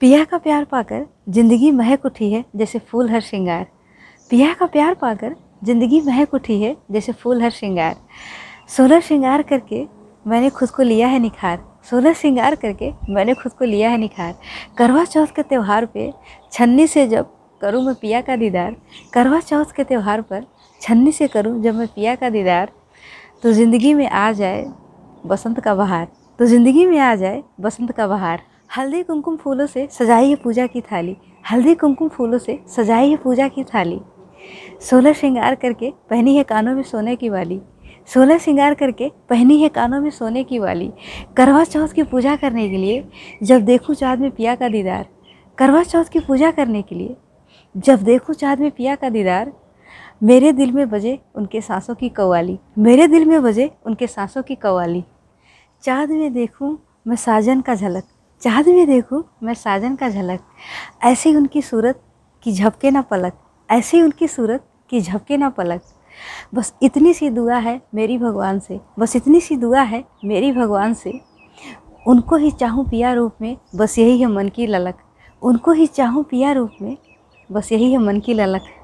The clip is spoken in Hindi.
पिया का प्यार पाकर ज़िंदगी महक उठी है जैसे फूल हर श्रृंगार। पिया का प्यार पाकर ज़िंदगी महक उठी है जैसे फूल हर श्रृंगार। सोलह श्रृंगार करके मैंने खुद को लिया है निखार। सोलह श्रृंगार करके मैंने खुद को लिया है निखार। करवा चौथ के त्यौहार पे छन्नी से जब करूँ मैं पिया का दीदार, करवा चौथ के त्यौहार पर छन्नी से करूँ जब मैं पिया का दीदार तो ज़िंदगी में आ जाए बसंत का बहार। तो ज़िंदगी में आ जाए बसंत का बहार। हल्दी कुमकुम फूलों से सजाई है पूजा की थाली। हल्दी कुमकुम फूलों से सजाई है पूजा की थाली। सोलह श्रृंगार करके पहनी है कानों में सोने की वाली। सोलह श्रृंगार करके पहनी है कानों में सोने की वाली। करवा चौथ की पूजा करने के लिए जब देखूँ चाँद में पिया का दीदार। करवा चौथ की पूजा करने के लिए जब देखूँ चाँद में पिया का दीदार, मेरे दिल में बजे उनके सांसों की कव्वाली। मेरे दिल में बजे उनके सांसों की कव्वाली। चाँद में देखूँ मैं साजन का झलक। चाँद में देखूँ, मैं साजन का झलक। ऐसी उनकी सूरत की झपके ना पलक। ऐसी उनकी सूरत की झपके ना पलक। बस इतनी सी दुआ है मेरी भगवान से। बस इतनी सी दुआ है मेरी भगवान से। उनको ही चाहूँ पिया रूप में, बस यही है मन की ललक। उनको ही चाहूँ पिया रूप में, बस यही है मन की ललक।